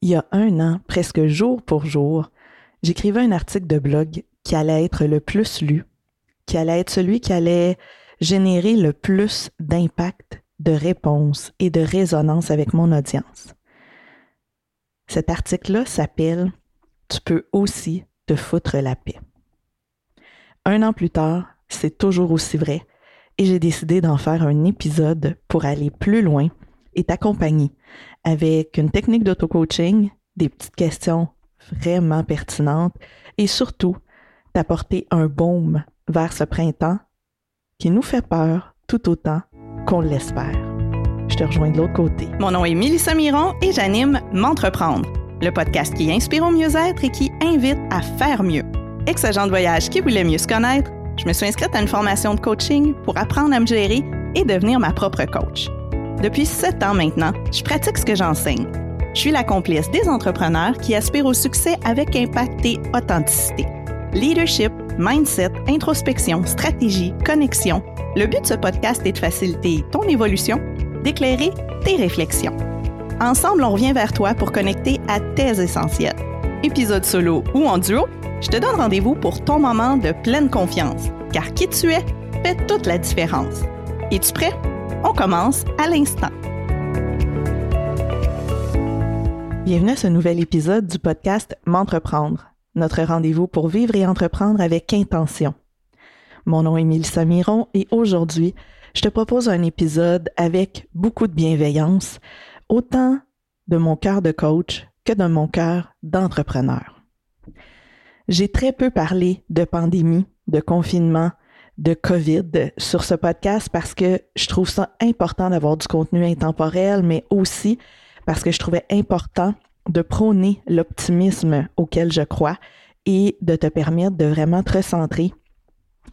Il y a un an, presque jour pour jour, j'écrivais un article de blog qui allait être le plus lu, qui allait être celui qui allait générer le plus d'impact, de réponses et de résonance avec mon audience. Cet article-là s'appelle Tu peux aussi te foutre la paix. Un an plus tard, c'est toujours aussi vrai et j'ai décidé d'en faire un épisode pour aller plus loin et t'accompagner avec une technique d'auto-coaching, des petites questions vraiment pertinentes et surtout t'apporter un baume vers ce printemps qui nous fait peur tout autant qu'on l'espère. Je te rejoins de l'autre côté. Mon nom est Mélissa Miron et j'anime M'entreprendre, le podcast qui inspire au mieux-être et qui invite à faire mieux. Ex-agent de voyage qui voulait mieux se connaître, je me suis inscrite à une formation de coaching pour apprendre à me gérer et devenir ma propre coach. Depuis sept ans maintenant, je pratique ce que j'enseigne. Je suis la complice des entrepreneurs qui aspirent au succès avec impact et authenticité. Leadership, mindset, introspection, stratégie, connexion. Le but de ce podcast est de faciliter ton évolution, d'éclairer tes réflexions. Ensemble, on revient vers toi pour connecter à tes essentiels. Épisode solo ou en duo, je te donne rendez-vous pour ton moment de pleine confiance, car qui tu es fait toute la différence. Es-tu prêt? On commence à l'instant. Bienvenue à ce nouvel épisode du podcast M'entreprendre, notre rendez-vous pour vivre et entreprendre avec intention. Mon nom est Mélissa Miron et aujourd'hui, je te propose un épisode avec beaucoup de bienveillance, autant de mon cœur de coach que de mon cœur d'entrepreneur. J'ai très peu parlé de pandémie, de confinement, de COVID sur ce podcast parce que je trouve ça important d'avoir du contenu intemporel, mais aussi parce que je trouvais important de prôner l'optimisme auquel je crois et de te permettre de vraiment te recentrer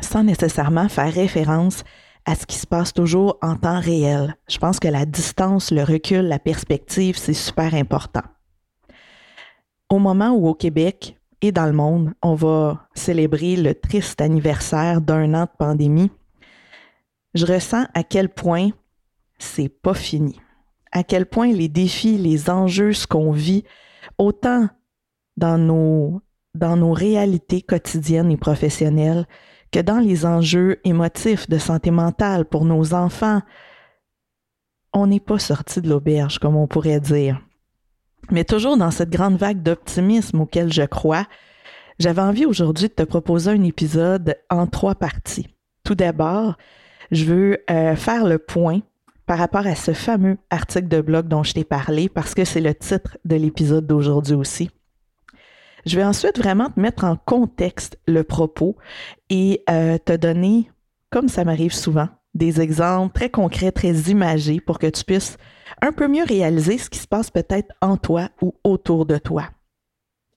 sans nécessairement faire référence à ce qui se passe toujours en temps réel. Je pense que la distance, le recul, la perspective, c'est super important. Au moment où au Québec, et dans le monde, on va célébrer le triste anniversaire d'un an de pandémie, je ressens à quel point c'est pas fini. À quel point les défis, les enjeux, ce qu'on vit, autant dans nos, dans nos réalités quotidiennes et professionnelles que dans les enjeux émotifs de santé mentale pour nos enfants, on n'est pas sorti de l'auberge, comme on pourrait dire. Mais toujours dans cette grande vague d'optimisme auquel je crois, j'avais envie aujourd'hui de te proposer un épisode en trois parties. Tout d'abord, je veux euh, faire le point par rapport à ce fameux article de blog dont je t'ai parlé parce que c'est le titre de l'épisode d'aujourd'hui aussi. Je vais ensuite vraiment te mettre en contexte le propos et euh, te donner, comme ça m'arrive souvent, des exemples très concrets, très imagés pour que tu puisses un peu mieux réaliser ce qui se passe peut-être en toi ou autour de toi.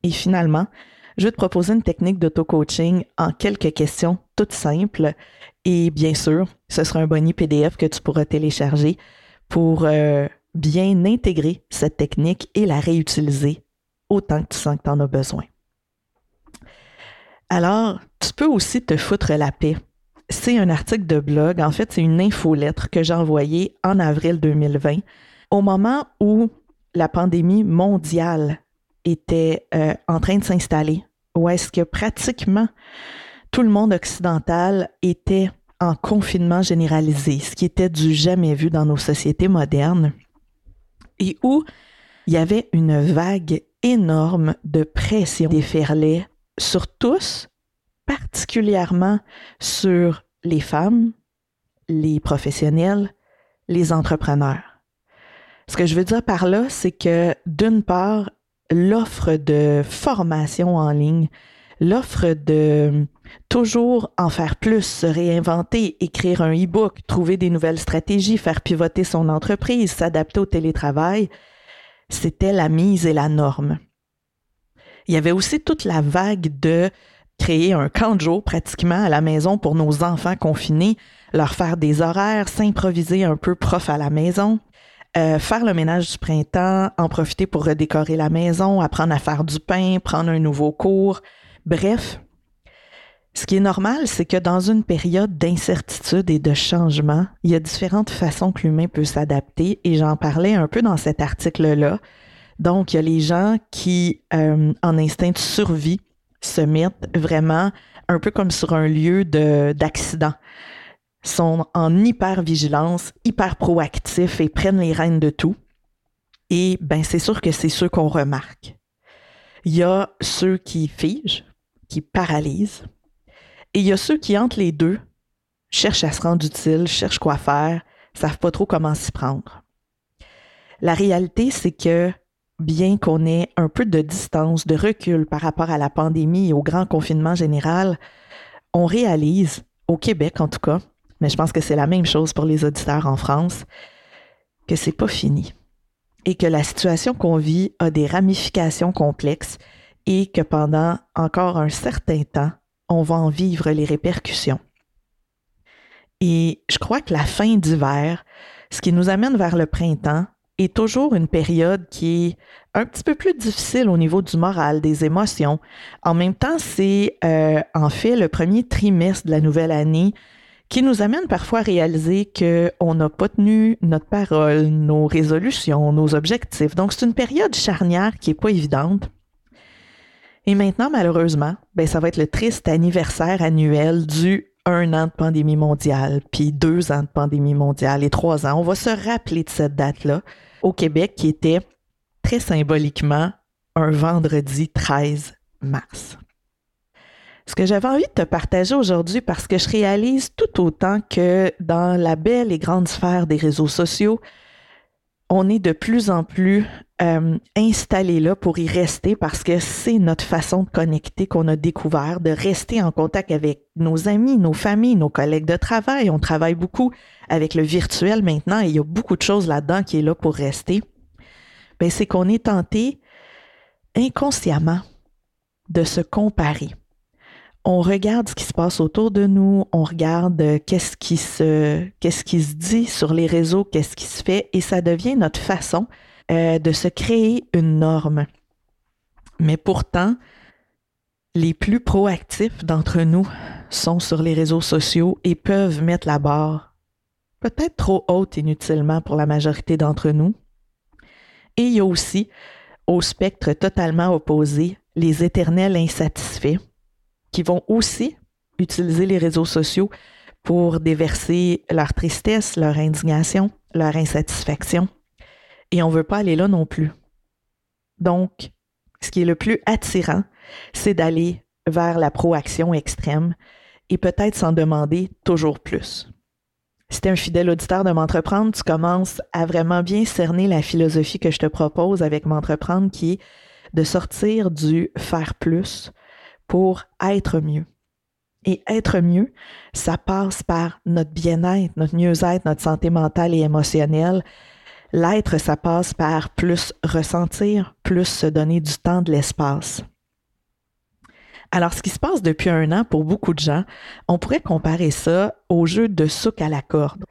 Et finalement, je vais te proposer une technique d'auto-coaching en quelques questions toutes simples. Et bien sûr, ce sera un boni PDF que tu pourras télécharger pour euh, bien intégrer cette technique et la réutiliser autant que tu sens que tu en as besoin. Alors, tu peux aussi te foutre la paix c'est un article de blog. En fait, c'est une infolettre que j'ai envoyée en avril 2020, au moment où la pandémie mondiale était euh, en train de s'installer, où est-ce que pratiquement tout le monde occidental était en confinement généralisé, ce qui était du jamais vu dans nos sociétés modernes, et où il y avait une vague énorme de pression déferlait sur tous, particulièrement sur les femmes, les professionnels, les entrepreneurs. Ce que je veux dire par là, c'est que d'une part, l'offre de formation en ligne, l'offre de toujours en faire plus, se réinventer, écrire un e-book, trouver des nouvelles stratégies, faire pivoter son entreprise, s'adapter au télétravail, c'était la mise et la norme. Il y avait aussi toute la vague de créer un camp de jour pratiquement à la maison pour nos enfants confinés, leur faire des horaires, s'improviser un peu prof à la maison, euh, faire le ménage du printemps, en profiter pour redécorer la maison, apprendre à faire du pain, prendre un nouveau cours. Bref, ce qui est normal, c'est que dans une période d'incertitude et de changement, il y a différentes façons que l'humain peut s'adapter et j'en parlais un peu dans cet article-là Donc, il y a les gens qui, euh, en instinct de survie, se mettent vraiment un peu comme sur un lieu d'accident. Sont en hyper vigilance, hyper proactifs et prennent les rênes de tout. Et ben, c'est sûr que c'est ceux qu'on remarque. Il y a ceux qui figent, qui paralysent, et il y a ceux qui, entre les deux, cherchent à se rendre utile, cherchent quoi faire, savent pas trop comment s'y prendre. La réalité, c'est que bien qu'on ait un peu de distance, de recul par rapport à la pandémie et au grand confinement général, on réalise, au Québec en tout cas, mais je pense que c'est la même chose pour les auditeurs en France, que c'est pas fini et que la situation qu'on vit a des ramifications complexes et que pendant encore un certain temps, on va en vivre les répercussions. Et je crois que la fin d'hiver, ce qui nous amène vers le printemps, est toujours une période qui est un petit peu plus difficile au niveau du moral, des émotions. En même temps, c'est euh, en fait le premier trimestre de la nouvelle année qui nous amène parfois à réaliser qu'on n'a pas tenu notre parole, nos résolutions, nos objectifs. Donc, c'est une période charnière qui n'est pas évidente. Et maintenant, malheureusement, ben, ça va être le triste anniversaire annuel du un an de pandémie mondiale, puis deux ans de pandémie mondiale et trois ans. On va se rappeler de cette date-là au Québec qui était très symboliquement un vendredi 13 mars. Ce que j'avais envie de te partager aujourd'hui parce que je réalise tout autant que dans la belle et grande sphère des réseaux sociaux, on est de plus en plus euh, installé là pour y rester parce que c'est notre façon de connecter qu'on a découvert, de rester en contact avec nos amis, nos familles, nos collègues de travail. On travaille beaucoup avec le virtuel maintenant et il y a beaucoup de choses là-dedans qui est là pour rester. Ben, c'est qu'on est tenté inconsciemment de se comparer on regarde ce qui se passe autour de nous, on regarde euh, qu'est-ce qui se qu'est-ce qui se dit sur les réseaux, qu'est-ce qui se fait et ça devient notre façon euh, de se créer une norme. Mais pourtant, les plus proactifs d'entre nous sont sur les réseaux sociaux et peuvent mettre la barre peut-être trop haute inutilement pour la majorité d'entre nous. Et il y a aussi, au spectre totalement opposé, les éternels insatisfaits qui vont aussi utiliser les réseaux sociaux pour déverser leur tristesse, leur indignation, leur insatisfaction. Et on ne veut pas aller là non plus. Donc, ce qui est le plus attirant, c'est d'aller vers la proaction extrême et peut-être s'en demander toujours plus. Si tu es un fidèle auditeur de M'entreprendre, tu commences à vraiment bien cerner la philosophie que je te propose avec M'entreprendre qui est de sortir du faire plus pour être mieux. Et être mieux, ça passe par notre bien-être, notre mieux-être, notre santé mentale et émotionnelle. L'être, ça passe par plus ressentir, plus se donner du temps, de l'espace. Alors, ce qui se passe depuis un an pour beaucoup de gens, on pourrait comparer ça au jeu de souk à la corde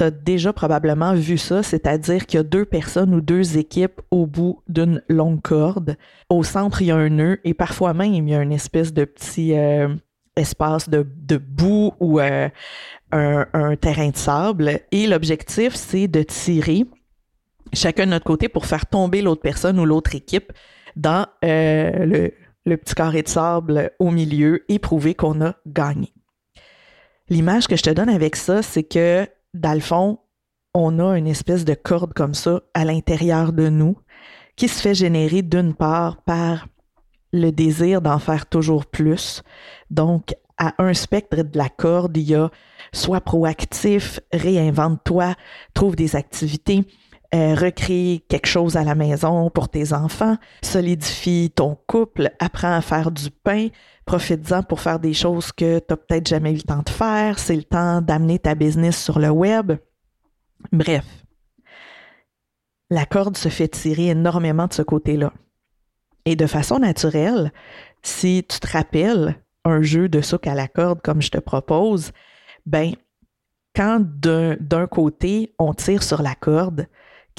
tu as déjà probablement vu ça, c'est-à-dire qu'il y a deux personnes ou deux équipes au bout d'une longue corde. Au centre, il y a un nœud et parfois même, il y a une espèce de petit euh, espace de, boue ou euh, un, terrain de sable. Et l'objectif, c'est de tirer chacun de notre côté pour faire tomber l'autre personne ou l'autre équipe dans euh, le, le petit carré de sable au milieu et prouver qu'on a gagné. L'image que je te donne avec ça, c'est que dans le fond, on a une espèce de corde comme ça à l'intérieur de nous qui se fait générer d'une part par le désir d'en faire toujours plus. Donc, à un spectre de la corde, il y a soit proactif, réinvente-toi, trouve des activités, euh, recrée quelque chose à la maison pour tes enfants, solidifie ton couple, apprends à faire du pain, Profites-en pour faire des choses que tu n'as peut-être jamais eu le temps de faire. C'est le temps d'amener ta business sur le web. Bref, la corde se fait tirer énormément de ce côté-là. Et de façon naturelle, si tu te rappelles un jeu de souk à la corde comme je te propose, ben, quand d'un côté on tire sur la corde,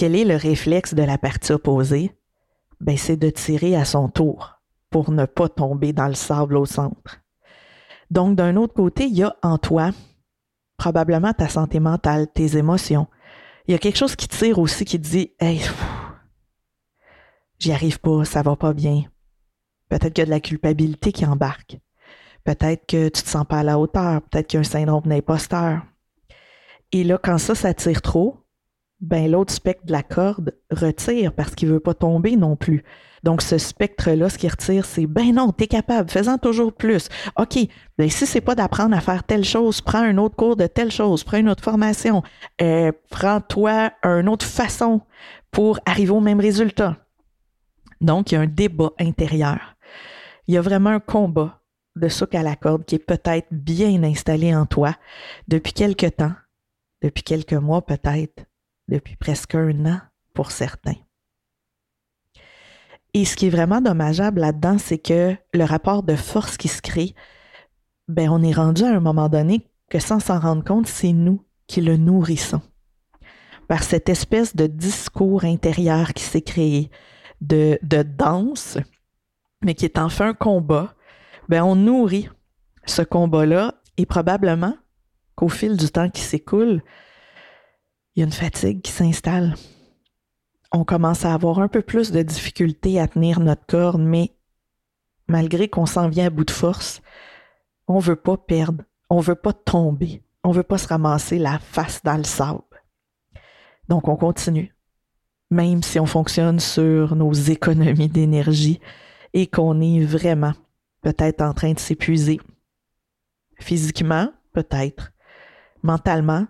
quel est le réflexe de la partie opposée? Ben, c'est de tirer à son tour pour ne pas tomber dans le sable au centre. Donc, d'un autre côté, il y a en toi probablement ta santé mentale, tes émotions. Il y a quelque chose qui tire aussi qui dit Hey, j'y arrive pas, ça va pas bien. Peut-être qu'il y a de la culpabilité qui embarque. Peut-être que tu te sens pas à la hauteur. Peut-être qu'il y a un syndrome d'imposteur. Et là, quand ça, ça tire trop, ben l'autre spectre de la corde retire parce qu'il veut pas tomber non plus. Donc, ce spectre-là, ce qui retire, c'est ben non, t'es capable, fais-en toujours plus. OK, ben si c'est pas d'apprendre à faire telle chose, prends un autre cours de telle chose, prends une autre formation, euh, prends-toi une autre façon pour arriver au même résultat. Donc, il y a un débat intérieur. Il y a vraiment un combat de souk à la corde qui est peut-être bien installé en toi depuis quelque temps, depuis quelques mois peut-être, depuis presque un an pour certains. Et ce qui est vraiment dommageable là-dedans, c'est que le rapport de force qui se crée, ben on est rendu à un moment donné que sans s'en rendre compte, c'est nous qui le nourrissons. Par cette espèce de discours intérieur qui s'est créé, de, danse, mais qui est enfin un combat, ben on nourrit ce combat-là et probablement qu'au fil du temps qui s'écoule, il y a une fatigue qui s'installe. On commence à avoir un peu plus de difficulté à tenir notre corde, mais malgré qu'on s'en vient à bout de force, on veut pas perdre, on veut pas tomber, on veut pas se ramasser la face dans le sable. Donc on continue, même si on fonctionne sur nos économies d'énergie et qu'on est vraiment peut-être en train de s'épuiser. Physiquement, peut-être. Mentalement,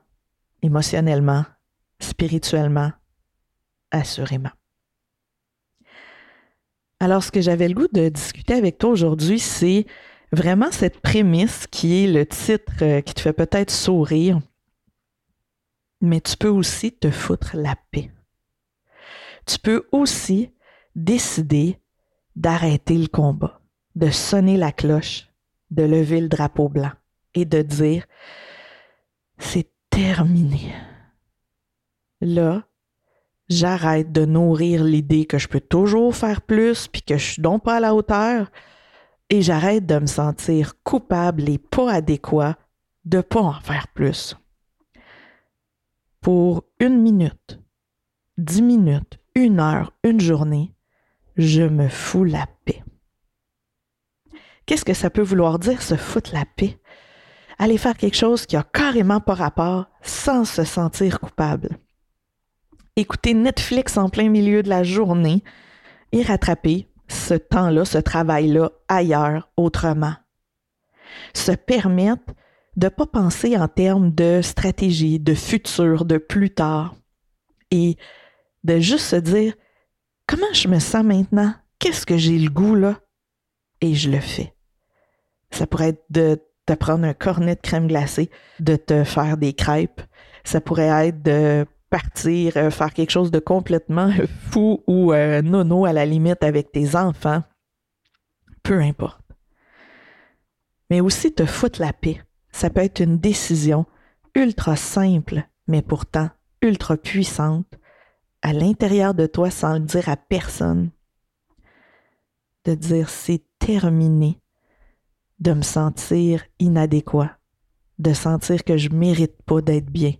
émotionnellement, spirituellement, assurément. Alors, ce que j'avais le goût de discuter avec toi aujourd'hui, c'est vraiment cette prémisse qui est le titre euh, qui te fait peut-être sourire, mais tu peux aussi te foutre la paix. Tu peux aussi décider d'arrêter le combat, de sonner la cloche, de lever le drapeau blanc et de dire c'est terminé. Là, j'arrête de nourrir l'idée que je peux toujours faire plus puis que je suis donc pas à la hauteur et j'arrête de me sentir coupable et pas adéquat de pas en faire plus. Pour une minute, dix minutes, une heure, une journée, je me fous la paix. Qu'est-ce que ça peut vouloir dire se foutre la paix? Aller faire quelque chose qui a carrément pas rapport sans se sentir coupable. Écouter Netflix en plein milieu de la journée et rattraper ce temps-là, ce travail-là ailleurs, autrement. Se permettre de ne pas penser en termes de stratégie, de futur, de plus tard, et de juste se dire comment je me sens maintenant? Qu'est-ce que j'ai le goût là? Et je le fais. Ça pourrait être de prendre un cornet de crème glacée, de te faire des crêpes. Ça pourrait être de partir, euh, faire quelque chose de complètement fou ou euh, nono à la limite avec tes enfants. Peu importe. Mais aussi te foutre la paix. Ça peut être une décision ultra simple, mais pourtant ultra puissante à l'intérieur de toi sans le dire à personne, de dire c'est terminé, de me sentir inadéquat, de sentir que je mérite pas d'être bien,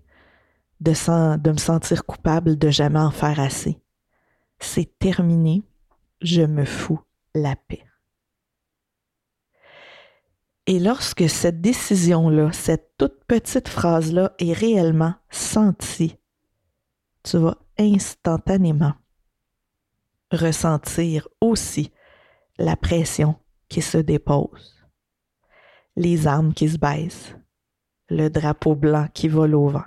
de, de me sentir coupable de jamais en faire assez. C'est terminé, je me fous la paix. Et lorsque cette décision-là, cette toute petite phrase-là est réellement sentie, tu vas instantanément ressentir aussi la pression qui se dépose, les armes qui se baissent, le drapeau blanc qui vole au vent.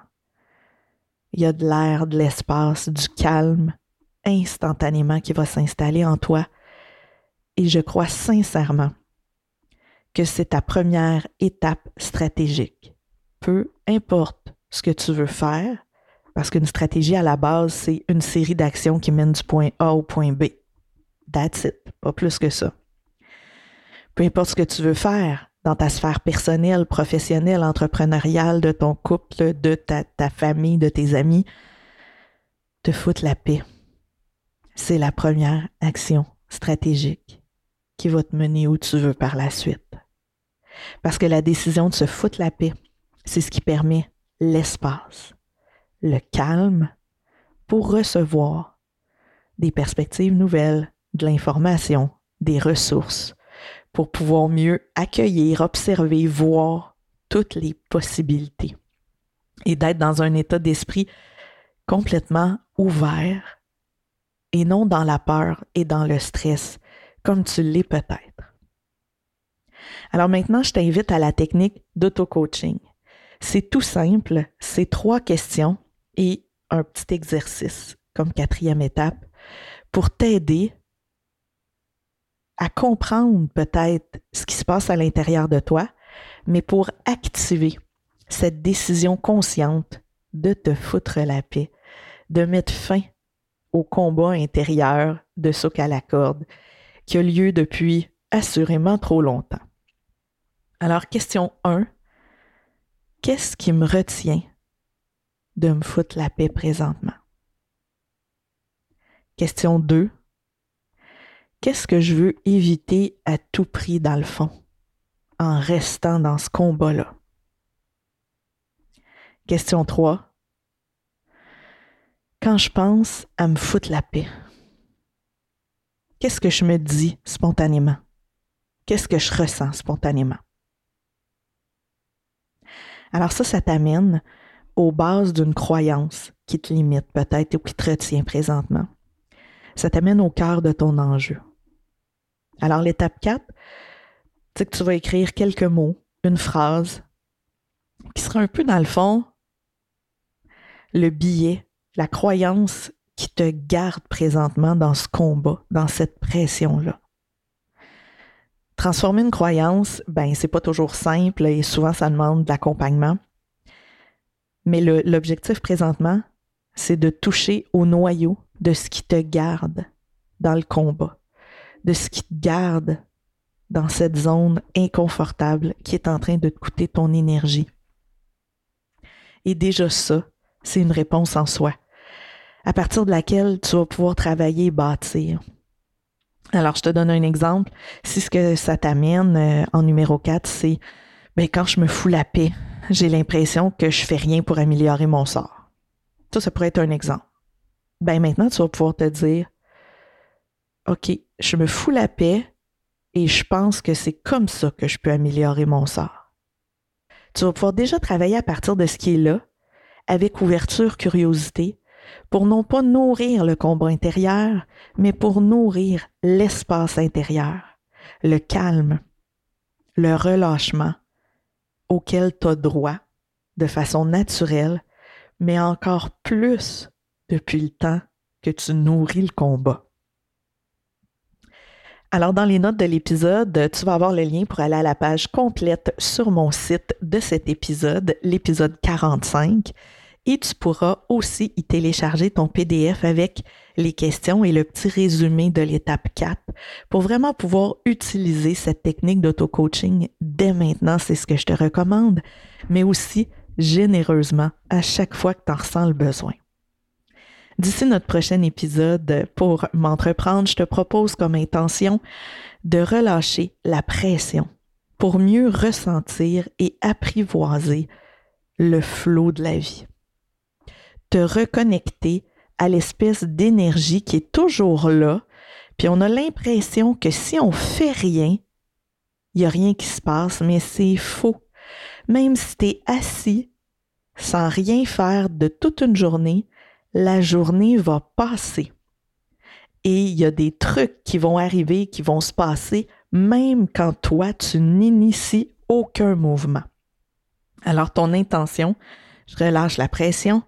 Il y a de l'air, de l'espace, du calme instantanément qui va s'installer en toi. Et je crois sincèrement que c'est ta première étape stratégique. Peu importe ce que tu veux faire, parce qu'une stratégie, à la base, c'est une série d'actions qui mènent du point A au point B. That's it. Pas plus que ça. Peu importe ce que tu veux faire dans ta sphère personnelle, professionnelle, entrepreneuriale, de ton couple, de ta, famille, de tes amis, te foutre la paix. C'est la première action stratégique qui va te mener où tu veux par la suite. Parce que la décision de se foutre la paix, c'est ce qui permet l'espace, le calme pour recevoir des perspectives nouvelles, de l'information, des ressources, pour pouvoir mieux accueillir, observer, voir toutes les possibilités et d'être dans un état d'esprit complètement ouvert et non dans la peur et dans le stress, comme tu l'es peut-être. Alors maintenant, je t'invite à la technique d'auto-coaching. C'est tout simple, c'est trois questions et un petit exercice comme quatrième étape pour t'aider à comprendre peut-être ce qui se passe à l'intérieur de toi, mais pour activer cette décision consciente de te foutre la paix, de mettre fin au combat intérieur de souk à la corde qui a lieu depuis assurément trop longtemps. Alors, question 1. Qu'est-ce qui me retient de me foutre la paix présentement? Question 2. Qu'est-ce que je veux éviter à tout prix dans le fond en restant dans ce combat-là? Question 3. Quand je pense à me foutre la paix, qu'est-ce que je me dis spontanément? Qu'est-ce que je ressens spontanément? Alors ça, ça t'amène aux bases d'une croyance qui te limite peut-être ou qui te retient présentement ça t'amène au cœur de ton enjeu. Alors, l'étape 4, c'est que tu vas écrire quelques mots, une phrase, qui sera un peu dans le fond le billet, la croyance qui te garde présentement dans ce combat, dans cette pression-là. Transformer une croyance, ben, c'est pas toujours simple et souvent ça demande de l'accompagnement. Mais l'objectif présentement, c'est de toucher au noyau de ce qui te garde dans le combat, de ce qui te garde dans cette zone inconfortable qui est en train de te coûter ton énergie. Et déjà ça, c'est une réponse en soi, à partir de laquelle tu vas pouvoir travailler et bâtir. Alors, je te donne un exemple. Si ce que ça t'amène euh, en numéro 4, c'est ben, quand je me fous la paix, j'ai l'impression que je fais rien pour améliorer mon sort. Ça, ça pourrait être un exemple ben maintenant, tu vas pouvoir te dire, OK, je me fous la paix et je pense que c'est comme ça que je peux améliorer mon sort. Tu vas pouvoir déjà travailler à partir de ce qui est là, avec ouverture, curiosité, pour non pas nourrir le combat intérieur, mais pour nourrir l'espace intérieur, le calme, le relâchement auquel tu as droit de façon naturelle, mais encore plus depuis le temps que tu nourris le combat. Alors, dans les notes de l'épisode, tu vas avoir le lien pour aller à la page complète sur mon site de cet épisode, l'épisode 45, et tu pourras aussi y télécharger ton PDF avec les questions et le petit résumé de l'étape 4 pour vraiment pouvoir utiliser cette technique d'auto-coaching dès maintenant, c'est ce que je te recommande, mais aussi généreusement à chaque fois que tu en ressens le besoin. D'ici notre prochain épisode pour m'entreprendre, je te propose comme intention de relâcher la pression pour mieux ressentir et apprivoiser le flot de la vie. Te reconnecter à l'espèce d'énergie qui est toujours là, puis on a l'impression que si on fait rien, il n'y a rien qui se passe, mais c'est faux. Même si tu es assis sans rien faire de toute une journée, la journée va passer. Et il y a des trucs qui vont arriver, qui vont se passer, même quand toi, tu n'inities aucun mouvement. Alors, ton intention, je relâche la pression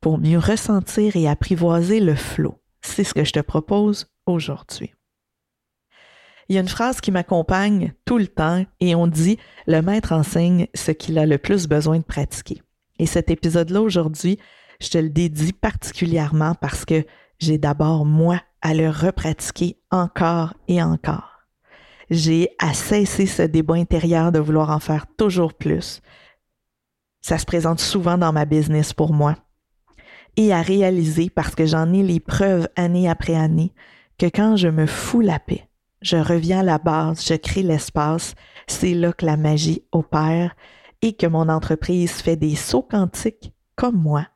pour mieux ressentir et apprivoiser le flot. C'est ce que je te propose aujourd'hui. Il y a une phrase qui m'accompagne tout le temps et on dit le maître enseigne ce qu'il a le plus besoin de pratiquer. Et cet épisode-là aujourd'hui, je te le dédie particulièrement parce que j'ai d'abord, moi, à le repratiquer encore et encore. J'ai à cesser ce débat intérieur de vouloir en faire toujours plus. Ça se présente souvent dans ma business pour moi. Et à réaliser, parce que j'en ai les preuves année après année, que quand je me fous la paix, je reviens à la base, je crée l'espace, c'est là que la magie opère et que mon entreprise fait des sauts quantiques comme moi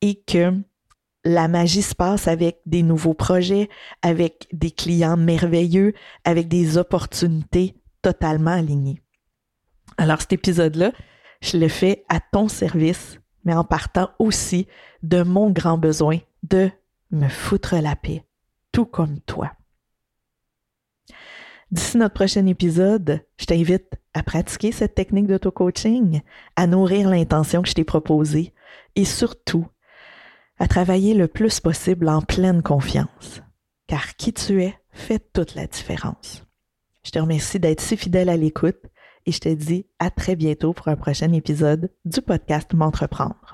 et que la magie se passe avec des nouveaux projets, avec des clients merveilleux, avec des opportunités totalement alignées. Alors cet épisode-là, je le fais à ton service, mais en partant aussi de mon grand besoin de me foutre la paix, tout comme toi. D'ici notre prochain épisode, je t'invite à pratiquer cette technique d'auto-coaching, à nourrir l'intention que je t'ai proposée et surtout à travailler le plus possible en pleine confiance. Car qui tu es fait toute la différence. Je te remercie d'être si fidèle à l'écoute et je te dis à très bientôt pour un prochain épisode du podcast M'entreprendre.